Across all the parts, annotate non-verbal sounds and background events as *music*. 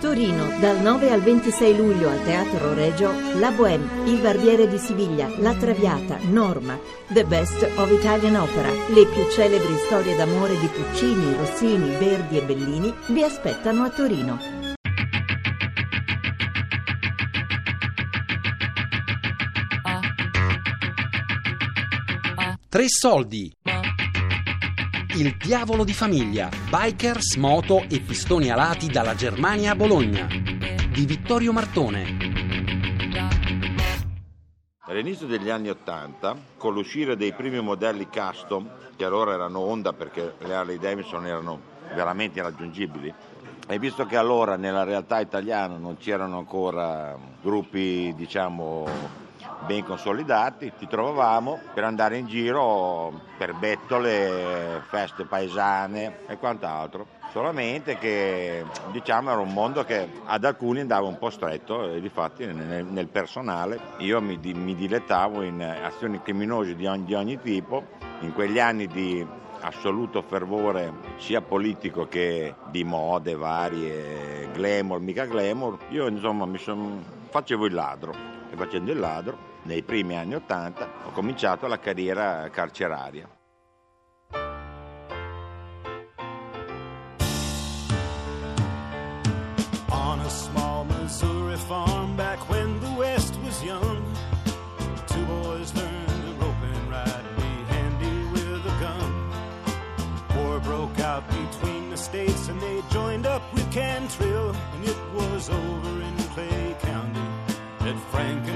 Torino, dal 9 al 26 luglio al Teatro Regio, La Bohème, Il Barbiere di Siviglia, La Traviata, Norma, The Best of Italian Opera, le più celebri storie d'amore di Puccini, Rossini, Verdi e Bellini vi aspettano a Torino. Tre soldi. Il diavolo di famiglia, bikers, moto e pistoni alati dalla Germania a Bologna. Di Vittorio Martone. All'inizio degli anni Ottanta, con l'uscire dei primi modelli custom, che allora erano Honda perché le Harley Davidson erano veramente irraggiungibili, e visto che allora nella realtà italiana non c'erano ancora gruppi, diciamo, ben consolidati, ci trovavamo per andare in giro per bettole, feste paesane e quant'altro. Solamente che diciamo era un mondo che ad alcuni andava un po' stretto e difatti nel, nel personale. Io mi, mi, dilettavo in azioni criminose di ogni, di ogni tipo, in quegli anni di assoluto fervore sia politico che di mode varie, glamour, mica glamour, io insomma son, facevo il ladro. E facendo il ladro nei primi anni Ottanta ho cominciato la carriera carceraria. On a small Missouri farm back when the West was young, two boys learned to rope and ride and be handy with a gun. War broke out between the states and they joined up with Cantrill and it was over in Clay County that Frank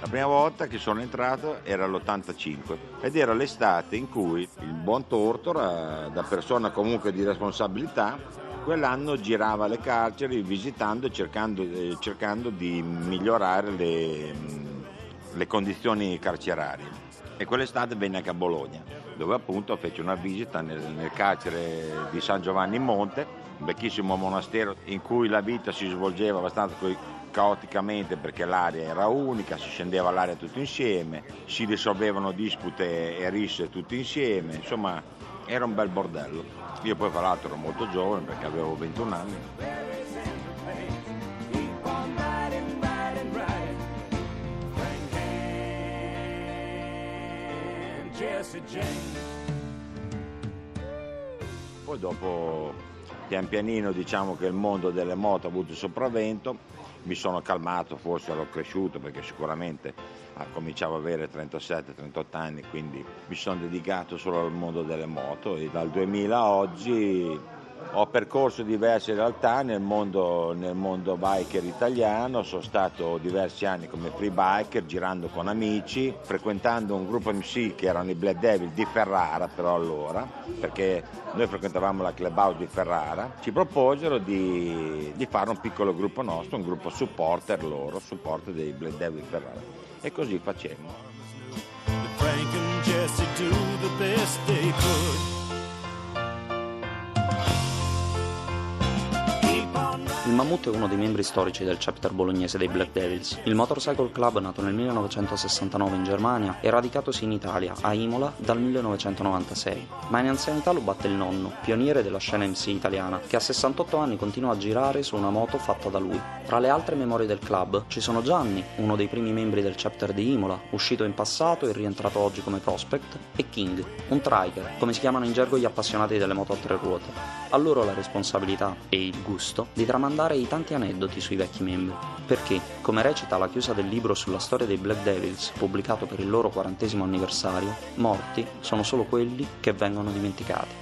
La prima volta che sono entrato era l'85 ed era l'estate in cui il buon Tortora, da persona comunque di responsabilità, quell'anno girava le carceri visitando e cercando, eh, cercando, di migliorare le, le condizioni carcerarie. E quell'estate venne anche a Bologna, dove appunto fece una visita nel, nel carcere di San Giovanni in Monte, un vecchissimo monastero in cui la vita si svolgeva abbastanza caoticamente perché l'area era unica, si scendeva all'area tutti insieme, si risolvevano dispute e risse tutti insieme, insomma era un bel bordello. Io poi fra l'altro ero molto giovane perché avevo 21 anni. Poi dopo pian pianino diciamo che il mondo delle moto ha avuto il sopravvento. Mi sono calmato, forse ero cresciuto perché sicuramente cominciavo ad avere 37-38 anni, quindi mi sono dedicato solo al mondo delle moto. E dal 2000 a oggi ho percorso diverse realtà nel mondo, nel mondo, biker italiano, sono stato diversi anni come free biker girando con amici, frequentando un gruppo MC che erano i Black Devil di Ferrara però allora, perché noi frequentavamo la clubhouse di Ferrara, ci proposero di, di fare un piccolo gruppo nostro, un gruppo supporter loro, supporter dei Black Devil di Ferrara e così facemmo. Frank and Jesse do the best they could. Il Mammut è uno dei membri storici del chapter bolognese dei Black Devils. Il Motorcycle Club, nato nel 1969 in Germania, è radicatosi in Italia, a Imola, dal 1996. Ma in anzianità lo batte il nonno, pioniere della scena MC italiana, che a 68 anni continua a girare su una moto fatta da lui. Tra le altre memorie del club ci sono Gianni, uno dei primi membri del chapter di Imola, uscito in passato e rientrato oggi come prospect, e King, un triker, come si chiamano in gergo gli appassionati delle moto a tre ruote. A loro la responsabilità e il gusto di tramandare raccontare i tanti aneddoti sui vecchi membri, perché, come recita la chiusa del libro sulla storia dei Black Devils, pubblicato per il loro quarantesimo anniversario, morti sono solo quelli che vengono dimenticati.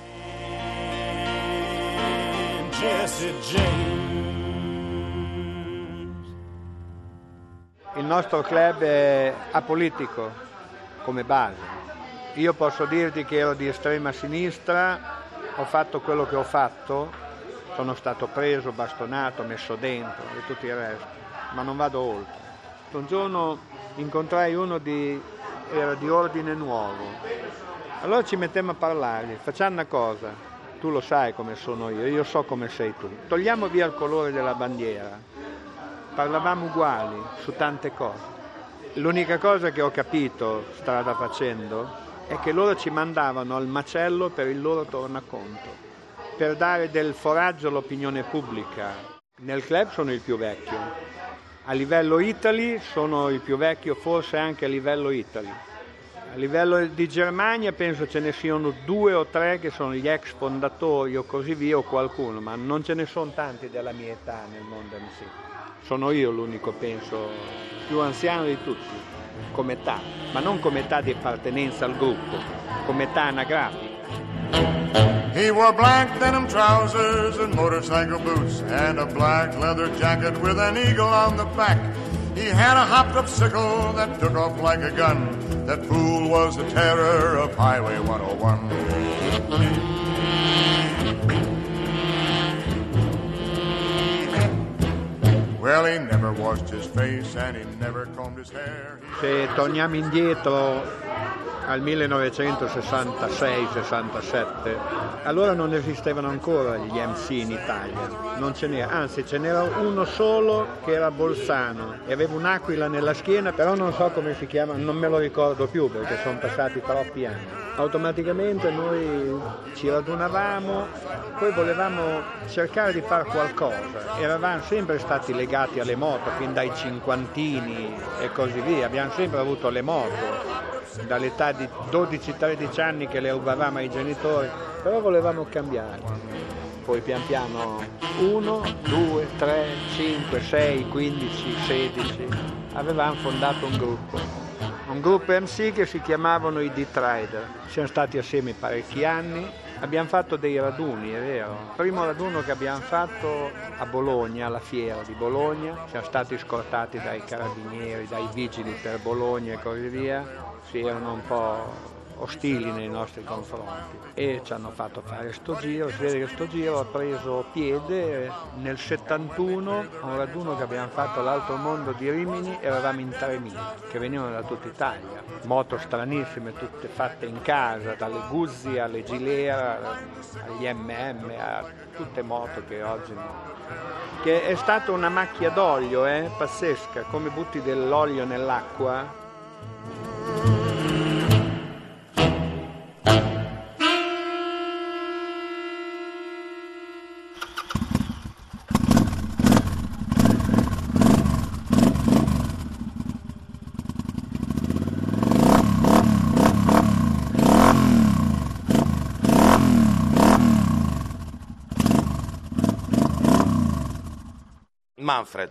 Il nostro club è apolitico come base. Io posso dirti che ero di estrema sinistra, ho fatto quello che ho fatto Sono stato preso, bastonato, messo dentro e tutto il resto, ma non vado oltre. Un giorno incontrai uno di, era di ordine nuovo. Allora ci mettemmo a parlare, facciamo una cosa, tu lo sai come sono io, io so come sei tu. Togliamo via il colore della bandiera. Parlavamo uguali su tante cose. L'unica cosa che ho capito strada facendo è che loro ci mandavano al macello per il loro tornaconto, per dare del foraggio all'opinione pubblica. Nel club sono il più vecchio, a livello Italy sono il più vecchio, forse anche a livello Italy. A livello di Germania penso ce ne siano due o tre che sono gli ex fondatori o così via o qualcuno, ma non ce ne sono tanti della mia età nel mondo MC. Sono io l'unico, penso, più anziano di tutti, come età, ma non come età di appartenenza al gruppo, come età anagrafica. He wore black denim trousers and motorcycle boots and a black leather jacket with an eagle on the back. He had a hopped up sickle that took off like a gun. That fool was the terror of Highway 101. Well, he never washed his face and he never combed his hair. Se torniamo indietro al 1966-67, allora non esistevano ancora gli MC in Italia, non ce n'era, anzi ce n'era uno solo che era Bolzano e aveva un'aquila nella schiena, però non so come si chiama, non me lo ricordo più perché sono passati troppi anni. Automaticamente noi ci radunavamo, poi volevamo cercare di fare qualcosa, eravamo sempre stati legati alle moto, fin dai cinquantini e così via, abbiamo sempre avuto le moto dall'età di 12-13 anni che le rubavamo ai genitori, però volevamo cambiare. Poi pian piano 1, 2, 3, 5, 6, 15, 16, avevamo fondato un gruppo, un gruppo MC che si chiamavano i Detrider. Siamo stati assieme parecchi anni, abbiamo fatto dei raduni, è vero. Il primo raduno che abbiamo fatto a Bologna, alla fiera di Bologna, siamo stati scortati dai carabinieri, dai vigili per Bologna e così via si erano un po' ostili nei nostri confronti e ci hanno fatto fare sto giro, si vede che sto giro ha preso piede nel 71 a un raduno che abbiamo fatto all'Alto Mondo di Rimini eravamo in 3.000 che venivano da tutta Italia, moto stranissime tutte fatte in casa, dalle Guzzi alle Gilera, agli MM, a tutte moto che oggi no. che è stata una macchia d'olio, eh, pazzesca, come butti dell'olio nell'acqua Manfred.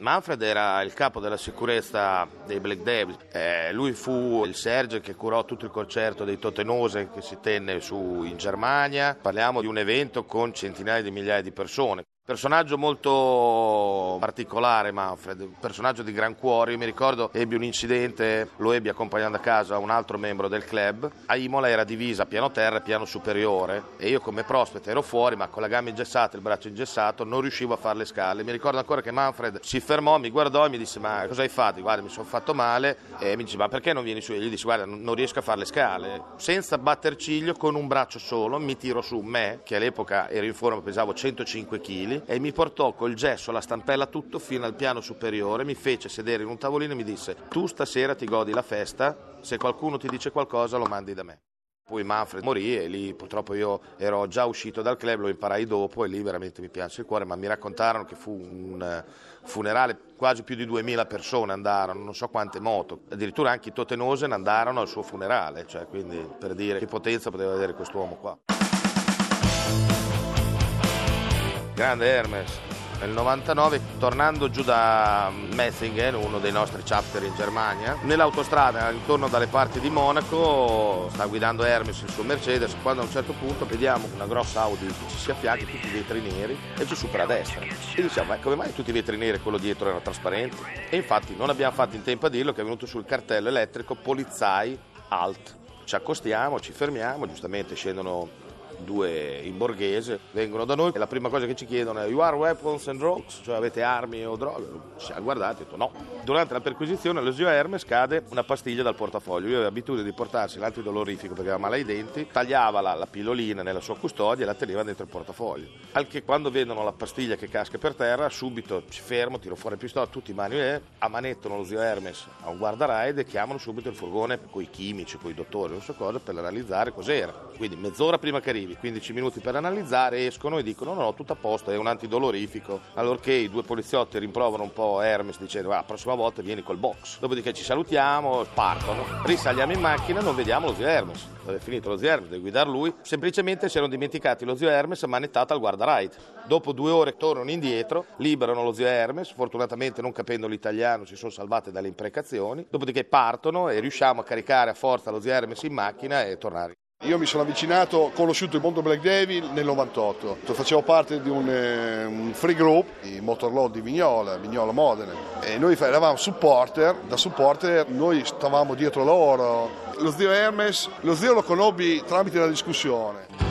Manfred era il capo della sicurezza dei Black Devils, eh, lui fu il Sergio che curò tutto il concerto dei Totenose che si tenne su in Germania, parliamo di un evento con centinaia di migliaia di persone. Personaggio molto particolare Manfred, un personaggio di gran cuore, io mi ricordo ebbi un incidente, lo ebbi accompagnando a casa un altro membro del club, a Imola era divisa piano terra e piano superiore e io come prospete ero fuori ma con la gamba ingessata, il braccio ingessato non riuscivo a fare le scale, mi ricordo ancora che Manfred si fermò, mi guardò e mi disse ma cosa hai fatto? Guarda mi sono fatto male. E mi dice ma perché non vieni su? E gli dissi guarda non riesco a fare le scale, senza batter ciglio con un braccio solo mi tiro su me che all'epoca ero in forma pesavo 105 kg e mi portò col gesso, la stampella, tutto fino al piano superiore, mi fece sedere in un tavolino e mi disse tu stasera ti godi la festa, se qualcuno ti dice qualcosa lo mandi da me. Poi Manfred morì e lì purtroppo io ero già uscito dal club, lo imparai dopo e lì veramente mi piace il cuore, ma mi raccontarono che fu un funerale, quasi più di 2000 persone andarono, non so quante moto, addirittura anche i Totenosen andarono al suo funerale, cioè quindi per dire che potenza poteva avere quest'uomo qua. Grande Hermes. Nel 99, tornando giù da Metzingen, uno dei nostri chapter in Germania, nell'autostrada intorno dalle parti di Monaco, sta guidando Hermes il suo Mercedes, quando a un certo punto vediamo una grossa Audi che ci si affianca, tutti i vetri neri, e ci supera a destra. E diciamo, ma come mai tutti i vetri neri e quello dietro era trasparente? E infatti non abbiamo fatto in tempo a dirlo che è venuto sul cartello elettrico Polizai Alt. Ci accostiamo, ci fermiamo, giustamente scendono due in borghese, vengono da noi e la prima cosa che ci chiedono è You are weapons and drugs? Cioè avete armi o droghe? Ci siamo guardati e detto no. Durante la perquisizione allo zio Hermes cade una pastiglia dal portafoglio. Io avevo abitudine di portarsi l'antidolorifico perché aveva male ai denti, tagliava la, la pillolina nella sua custodia e la teneva dentro il portafoglio. Al che quando vedono la pastiglia che casca per terra, subito ci fermo, tiro fuori il pistola, tutti i mani e ammanettano lo zio Hermes a un guardaride e chiamano subito il furgone con i chimici, con i dottori, non so cosa, per analizzare cos'era. Quindi mezz'ora prima che arrivi, 15 minuti per analizzare, escono e dicono no, no, tutto a posto, è un antidolorifico. Allorché i due poliziotti rimprovano un po' Hermes dicendo ah, la prossima volta vieni col box. Dopodiché ci salutiamo, partono, risaliamo in macchina, non vediamo lo zio Hermes. Dove è finito lo zio Hermes, deve guidare lui. Semplicemente si erano dimenticati lo zio Hermes manettato al guardaride. Dopo due ore tornano indietro, liberano lo zio Hermes, fortunatamente non capendo l'italiano si sono salvate dalle imprecazioni, dopodiché partono e riusciamo a caricare a forza lo zio Hermes in macchina e tornare. Io mi sono avvicinato, ho conosciuto il mondo Black Devil nel 98. Facevo parte di un, eh, un free group, i Motorload di Vignola, Vignola Modena. E noi eravamo supporter, da supporter noi stavamo dietro loro. Lo zio Hermes, lo zio lo conobbi tramite la discussione.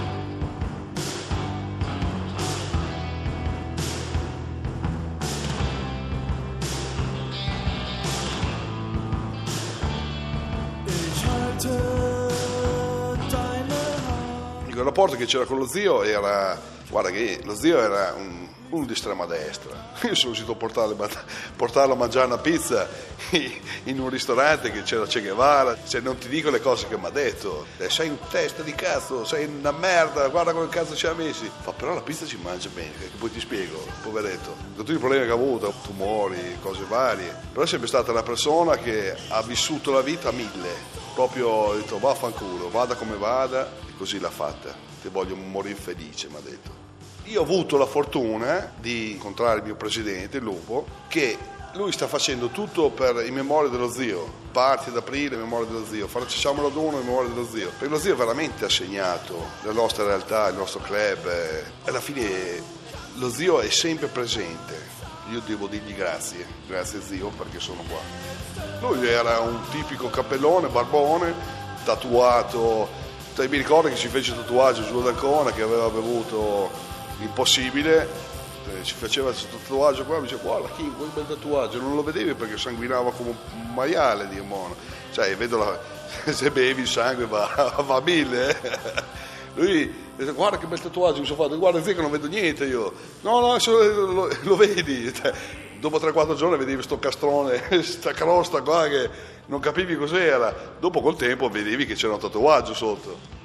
Rapporto che c'era con lo zio era, guarda che lo zio era un, uno di estrema destra. Io sono riuscito a portarlo, portarlo, a mangiare una pizza in un ristorante che c'era Che Guevara, cioè, non ti dico le cose che mi ha detto, eh, sei un testa di cazzo, sei una merda, guarda come cazzo ci ha messi. Fa però la pizza ci mangia bene, che poi ti spiego, poveretto, con tutti i problemi che ha avuto, tumori, cose varie, però è sempre stata una persona che ha vissuto la vita a mille, proprio ha detto vaffanculo, vada come vada, così l'ha fatta. Ti voglio morire felice, mi ha detto. Io ho avuto la fortuna di incontrare il mio presidente, Lupo, che lui sta facendo tutto per in memoria dello zio, parti ad aprile in memoria dello zio, facciamo la dono in memoria dello zio, perché lo zio veramente ha segnato la nostra realtà, il nostro club, alla fine lo zio è sempre presente. Io devo dirgli grazie, grazie zio perché sono qua. Lui era un tipico cappellone, barbone, tatuato mi ricordo che ci fece il tatuaggio su d'Ancona che aveva bevuto l'impossibile eh, ci faceva questo tatuaggio qua mi dice guarda King quel bel tatuaggio non lo vedevi perché sanguinava come un maiale di mono cioè vedo la, *laughs* se bevi il sangue va, *laughs* va a mille eh. Lui dice guarda che bel tatuaggio mi sono fatto guarda zio che non vedo niente io. No no lo, lo, vedi. *laughs* Dopo 3-4 giorni vedevi sto castrone *laughs* sta crosta qua che non capivi cos'era, dopo col tempo vedevi che c'era un tatuaggio sotto.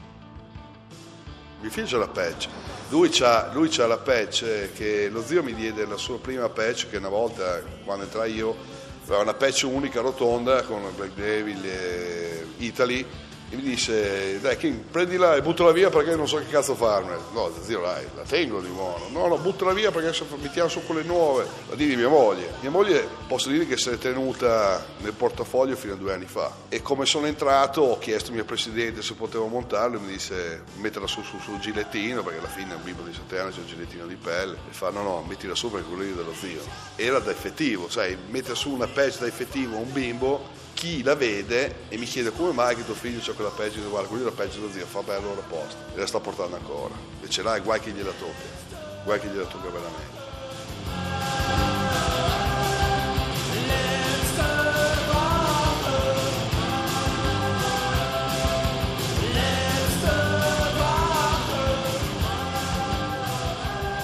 Mio figlio c'ha la patch, lui c'ha, lui c'ha la patch che lo zio mi diede la sua prima patch che una volta quando entrai io aveva una patch unica rotonda con Black Devil e Italy e mi disse dai King prendila e buttala via perché non so che cazzo farne. No zio dai la tengo di buono. No no buttala via perché mettiamo su quelle nuove. La di mia moglie. Mia moglie posso dire che si è tenuta nel portafoglio fino a due anni fa e come sono entrato ho chiesto al mio presidente se potevo montarlo e mi disse metterla su sul su gilettino perché alla fine un bimbo di 7 anni c'è un gilettino di pelle. E fa no no mettila su perché quello lì dello zio. Era da effettivo sai mettere su una patch da effettivo un bimbo chi la vede e mi chiede come mai che tuo figlio c'ha quella peggio, guarda, quello la peggio dello zio, fa bene allora posto, e la sta portando ancora. E ce l'ha, guai che gliela tocca, guai che gliela tocca veramente.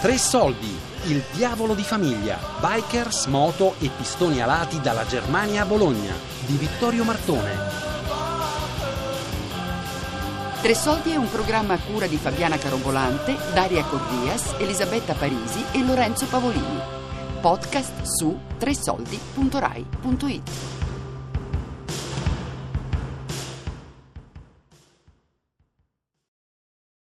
Tre soldi il diavolo di famiglia, bikers, moto e pistoni alati dalla Germania a Bologna, di Vittorio Martone. Tre soldi è un programma a cura di Fabiana Carobolante, Daria Corrias, Elisabetta Parisi e Lorenzo Pavolini. Podcast su tresoldi.rai.it.